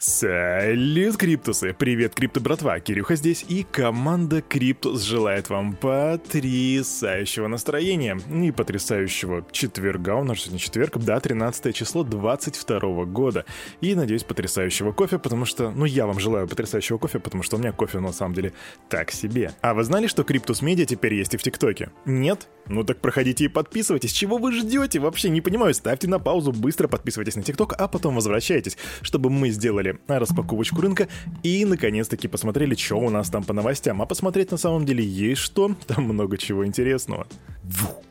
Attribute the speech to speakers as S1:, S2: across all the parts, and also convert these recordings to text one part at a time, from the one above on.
S1: Салют, Криптусы! Привет, Крипто братва! Кирюха здесь, и команда Криптус желает вам потрясающего настроения и потрясающего четверга, у нас сегодня четверг, да, 13 число 22 года. И, надеюсь, потрясающего кофе, потому что, ну, я вам желаю потрясающего кофе, потому что у меня кофе, на самом деле, так себе. А вы знали, что Криптус Медиа теперь есть и в ТикТоке? Нет? Ну так проходите и подписывайтесь. Чего вы ждете? Вообще не понимаю. Ставьте на паузу, быстро подписывайтесь на ТикТок, а потом возвращайтесь, чтобы мы сделали сделали распаковочку рынка и, наконец-таки, посмотрели, что у нас там по новостям. А посмотреть на самом деле есть что, там много чего интересного. Фух.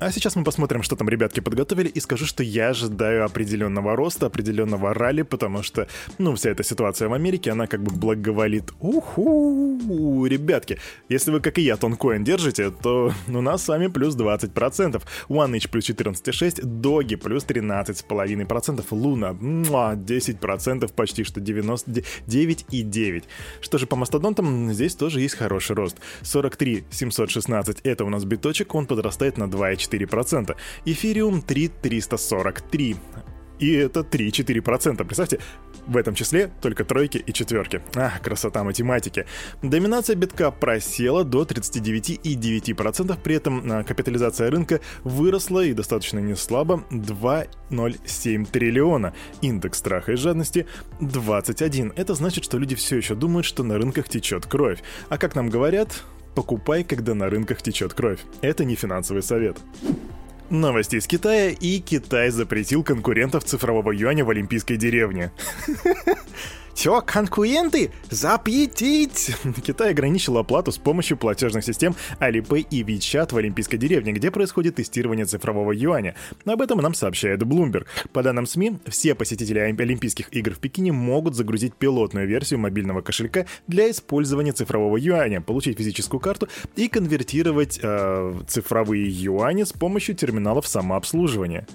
S1: А сейчас мы посмотрим, что там ребятки подготовили, и скажу, что я ожидаю определенного роста, определенного ралли, потому что, ну, вся эта ситуация в Америке, она как бы благоволит. Уху, ребятки, если вы, как и я, тонкоин держите, то у нас с вами плюс 20%, OneH плюс 14,6%, Доги плюс 13,5%, Луна 10%, почти что 99,9%. Что же по мастодонтам, здесь тоже есть хороший рост. 43 716 это у нас биточек, он подрастает на 2,4%. 4%. Эфириум 3343. И это 3-4%. Представьте, в этом числе только тройки и четверки. Ах, красота математики. Доминация битка просела до 39,9%, при этом а, капитализация рынка выросла и достаточно не слабо 2,07 триллиона. Индекс страха и жадности 21. Это значит, что люди все еще думают, что на рынках течет кровь. А как нам говорят, покупай, когда на рынках течет кровь. Это не финансовый совет. Новости из Китая, и Китай запретил конкурентов цифрового юаня в Олимпийской деревне.
S2: Все, конкуренты, запретить!
S1: Китай ограничил оплату с помощью платежных систем Alipay и WeChat в Олимпийской деревне, где происходит тестирование цифрового юаня. Об этом нам сообщает Bloomberg. По данным СМИ, все посетители Олимпийских игр в Пекине могут загрузить пилотную версию мобильного кошелька для использования цифрового юаня, получить физическую карту и конвертировать э, цифровые юани с помощью терминалов самообслуживания.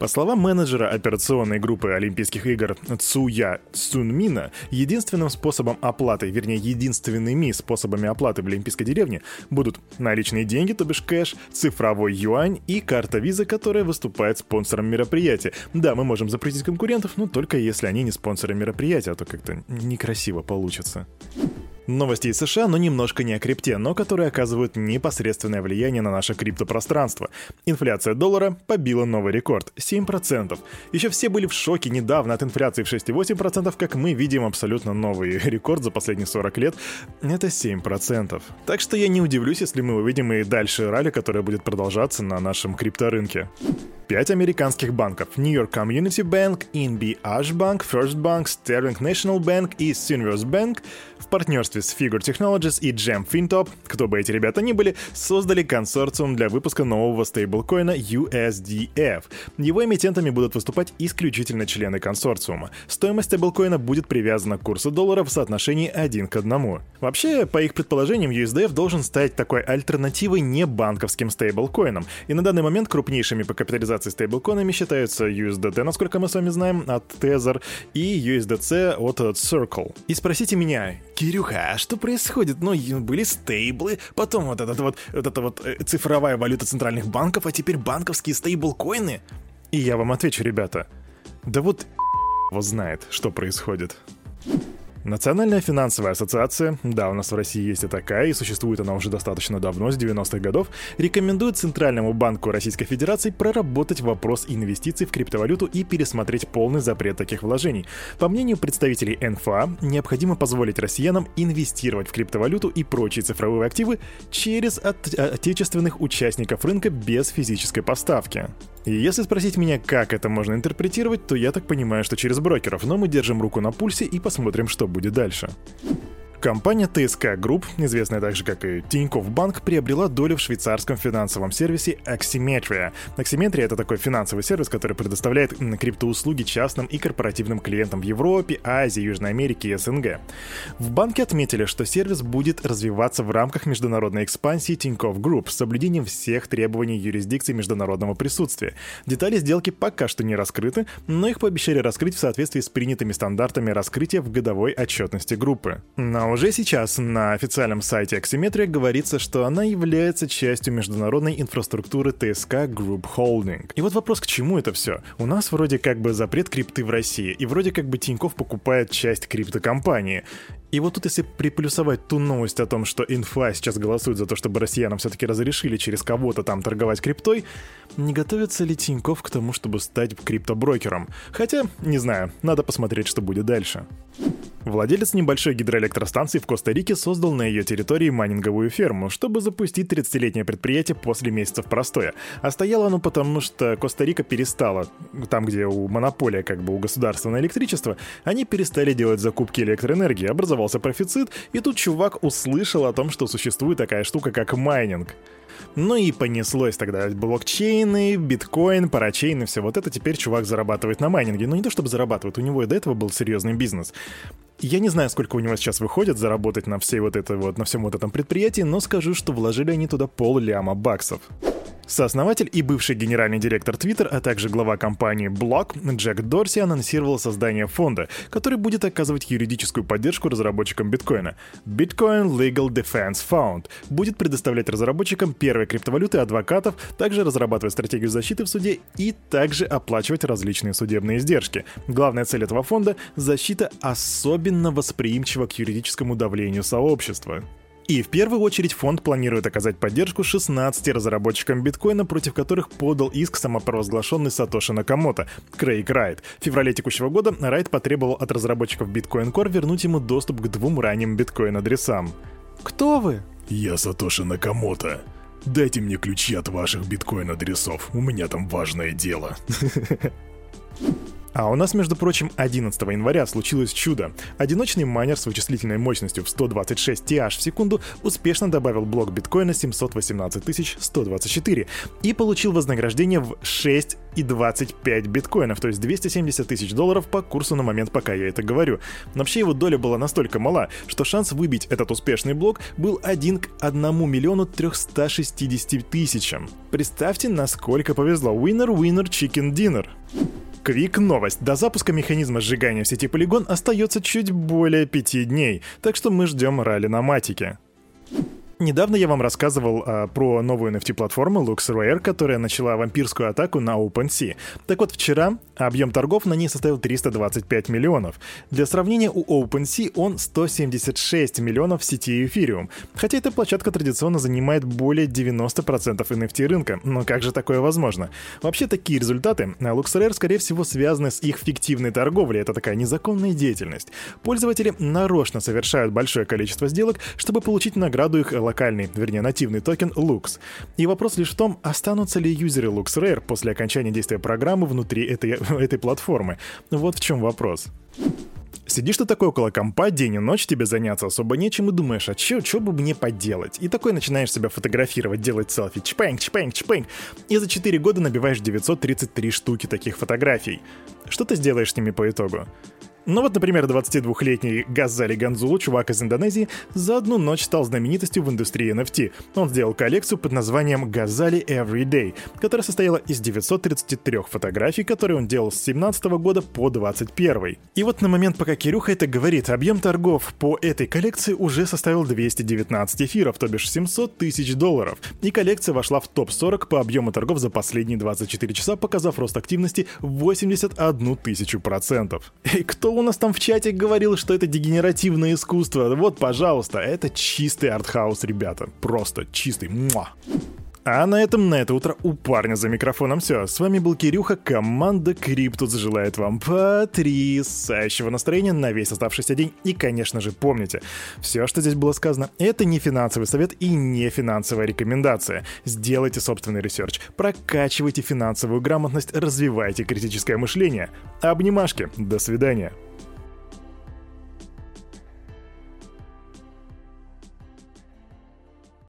S1: По словам менеджера операционной группы Олимпийских игр Цуя Цунмина, единственным способом оплаты, вернее, единственными способами оплаты в Олимпийской деревне будут наличные деньги, то бишь кэш, цифровой юань и карта виза, которая выступает спонсором мероприятия. Да, мы можем запретить конкурентов, но только если они не спонсоры мероприятия, а то как-то некрасиво получится. Новости из США, но немножко не о крипте, но которые оказывают непосредственное влияние на наше криптопространство. Инфляция доллара побила новый рекорд – 7%. Еще все были в шоке недавно от инфляции в 6,8%, как мы видим абсолютно новый рекорд за последние 40 лет – это 7%. Так что я не удивлюсь, если мы увидим и дальше ралли, которое будет продолжаться на нашем крипторынке. Пять американских банков – New York Community Bank, NBH Bank, First Bank, Sterling National Bank и Synverse Bank в партнерстве с Figure Technologies и Jam FinTop, кто бы эти ребята ни были, создали консорциум для выпуска нового стейблкоина USDF. Его эмитентами будут выступать исключительно члены консорциума. Стоимость стейблкоина будет привязана к курсу доллара в соотношении 1 к 1. Вообще, по их предположениям, USDF должен стать такой альтернативой не банковским стейблкоинам, и на данный момент крупнейшими по капитализации стейблкоинами считаются USDT, насколько мы с вами знаем, от Tether и USDC от Circle. И спросите меня, Кирюха, а что происходит? Ну, были стейблы, потом вот это вот, вот эта вот э, цифровая валюта центральных банков, а теперь банковские стейблкоины? И я вам отвечу, ребята, да вот его знает, что происходит. Национальная финансовая ассоциация, да, у нас в России есть и такая, и существует она уже достаточно давно, с 90-х годов, рекомендует Центральному банку Российской Федерации проработать вопрос инвестиций в криптовалюту и пересмотреть полный запрет таких вложений. По мнению представителей НФА, необходимо позволить россиянам инвестировать в криптовалюту и прочие цифровые активы через от- отечественных участников рынка без физической поставки. И если спросить меня, как это можно интерпретировать, то я так понимаю, что через брокеров, но мы держим руку на пульсе и посмотрим, что будет дальше. Компания TSK Group, известная также как и Тинькофф Банк, приобрела долю в швейцарском финансовом сервисе Aximetria. Aximetria — это такой финансовый сервис, который предоставляет криптоуслуги частным и корпоративным клиентам в Европе, Азии, Южной Америке и СНГ. В банке отметили, что сервис будет развиваться в рамках международной экспансии Тинькофф Group с соблюдением всех требований юрисдикции международного присутствия. Детали сделки пока что не раскрыты, но их пообещали раскрыть в соответствии с принятыми стандартами раскрытия в годовой отчетности группы. На уже сейчас на официальном сайте Axiometria говорится, что она является частью международной инфраструктуры ТСК Group Holding. И вот вопрос, к чему это все? У нас вроде как бы запрет крипты в России, и вроде как бы Тиньков покупает часть криптокомпании. И вот тут если приплюсовать ту новость о том, что инфа сейчас голосует за то, чтобы россиянам все-таки разрешили через кого-то там торговать криптой, не готовится ли Тиньков к тому, чтобы стать криптоброкером? Хотя, не знаю, надо посмотреть, что будет дальше. Владелец небольшой гидроэлектростанции в Коста-Рике создал на ее территории майнинговую ферму, чтобы запустить 30-летнее предприятие после месяцев простоя. А стояло оно потому, что Коста-Рика перестала, там, где у монополия как бы у государства на электричество, они перестали делать закупки электроэнергии, образовался профицит, и тут чувак услышал о том, что существует такая штука, как майнинг. Ну и понеслось тогда блокчейны, биткоин, parachain и все вот это теперь чувак зарабатывает на майнинге. Но не то чтобы зарабатывает, у него и до этого был серьезный бизнес. Я не знаю, сколько у него сейчас выходит заработать на всей вот это вот, на всем вот этом предприятии, но скажу, что вложили они туда пол ляма баксов. Сооснователь и бывший генеральный директор Twitter, а также глава компании Block Джек Дорси анонсировал создание фонда, который будет оказывать юридическую поддержку разработчикам биткоина. Bitcoin Legal Defense Fund будет предоставлять разработчикам первой криптовалюты адвокатов, также разрабатывать стратегию защиты в суде и также оплачивать различные судебные издержки. Главная цель этого фонда — защита особенно восприимчивого к юридическому давлению сообщества. И в первую очередь фонд планирует оказать поддержку 16 разработчикам биткоина, против которых подал иск самопровозглашенный Сатоши Накамото, Крейг Райт. В феврале текущего года Райт потребовал от разработчиков Bitcoin Core вернуть ему доступ к двум ранним биткоин-адресам.
S2: «Кто вы?»
S3: «Я Сатоши Накамото. Дайте мне ключи от ваших биткоин-адресов, у меня там важное дело».
S1: А у нас, между прочим, 11 января случилось чудо. Одиночный майнер с вычислительной мощностью в 126 TH в секунду успешно добавил блок биткоина 718 124 и получил вознаграждение в 6,25 биткоинов, то есть 270 тысяч долларов по курсу на момент, пока я это говорю. Но вообще его доля была настолько мала, что шанс выбить этот успешный блок был 1 к 1 миллиону 360 тысячам. Представьте, насколько повезло. Winner, winner, chicken dinner. Квик новость. До запуска механизма сжигания в сети Polygon остается чуть более пяти дней, так что мы ждем ралли на матике. Недавно я вам рассказывал а, про новую NFT-платформу LuxRare, которая начала вампирскую атаку на OpenSea. Так вот, вчера объем торгов на ней составил 325 миллионов. Для сравнения, у OpenSea он 176 миллионов в сети Ethereum. Хотя эта площадка традиционно занимает более 90% NFT рынка. Но как же такое возможно? Вообще, такие результаты на LuxRare, скорее всего, связаны с их фиктивной торговлей. Это такая незаконная деятельность. Пользователи нарочно совершают большое количество сделок, чтобы получить награду их локальный, вернее нативный токен Lux. И вопрос лишь в том, останутся ли юзеры LuxRare после окончания действия программы внутри этой, этой платформы. Вот в чем вопрос. Сидишь ты такой около компа, день и ночь тебе заняться особо нечем и думаешь, а чё, чё бы мне поделать? И такой начинаешь себя фотографировать, делать селфи, чпэнг, чпэнг, чпэнг. И за 4 года набиваешь 933 штуки таких фотографий. Что ты сделаешь с ними по итогу? Ну вот, например, 22-летний Газали Ганзулу, чувак из Индонезии, за одну ночь стал знаменитостью в индустрии NFT. Он сделал коллекцию под названием Газали Every Day, которая состояла из 933 фотографий, которые он делал с 17 года по 21. И вот на момент, пока Кирюха это говорит, объем торгов по этой коллекции уже составил 219 эфиров, то бишь 700 тысяч долларов. И коллекция вошла в топ-40 по объему торгов за последние 24 часа, показав рост активности в 81 тысячу процентов. И кто у нас там в чате говорил, что это дегенеративное искусство? Вот, пожалуйста, это чистый артхаус, ребята. Просто чистый. Муа. А на этом на это утро у парня за микрофоном все. С вами был Кирюха, команда Криптус желает вам потрясающего настроения на весь оставшийся день. И, конечно же, помните, все, что здесь было сказано, это не финансовый совет и не финансовая рекомендация. Сделайте собственный research, прокачивайте финансовую грамотность, развивайте критическое мышление. Обнимашки, до свидания.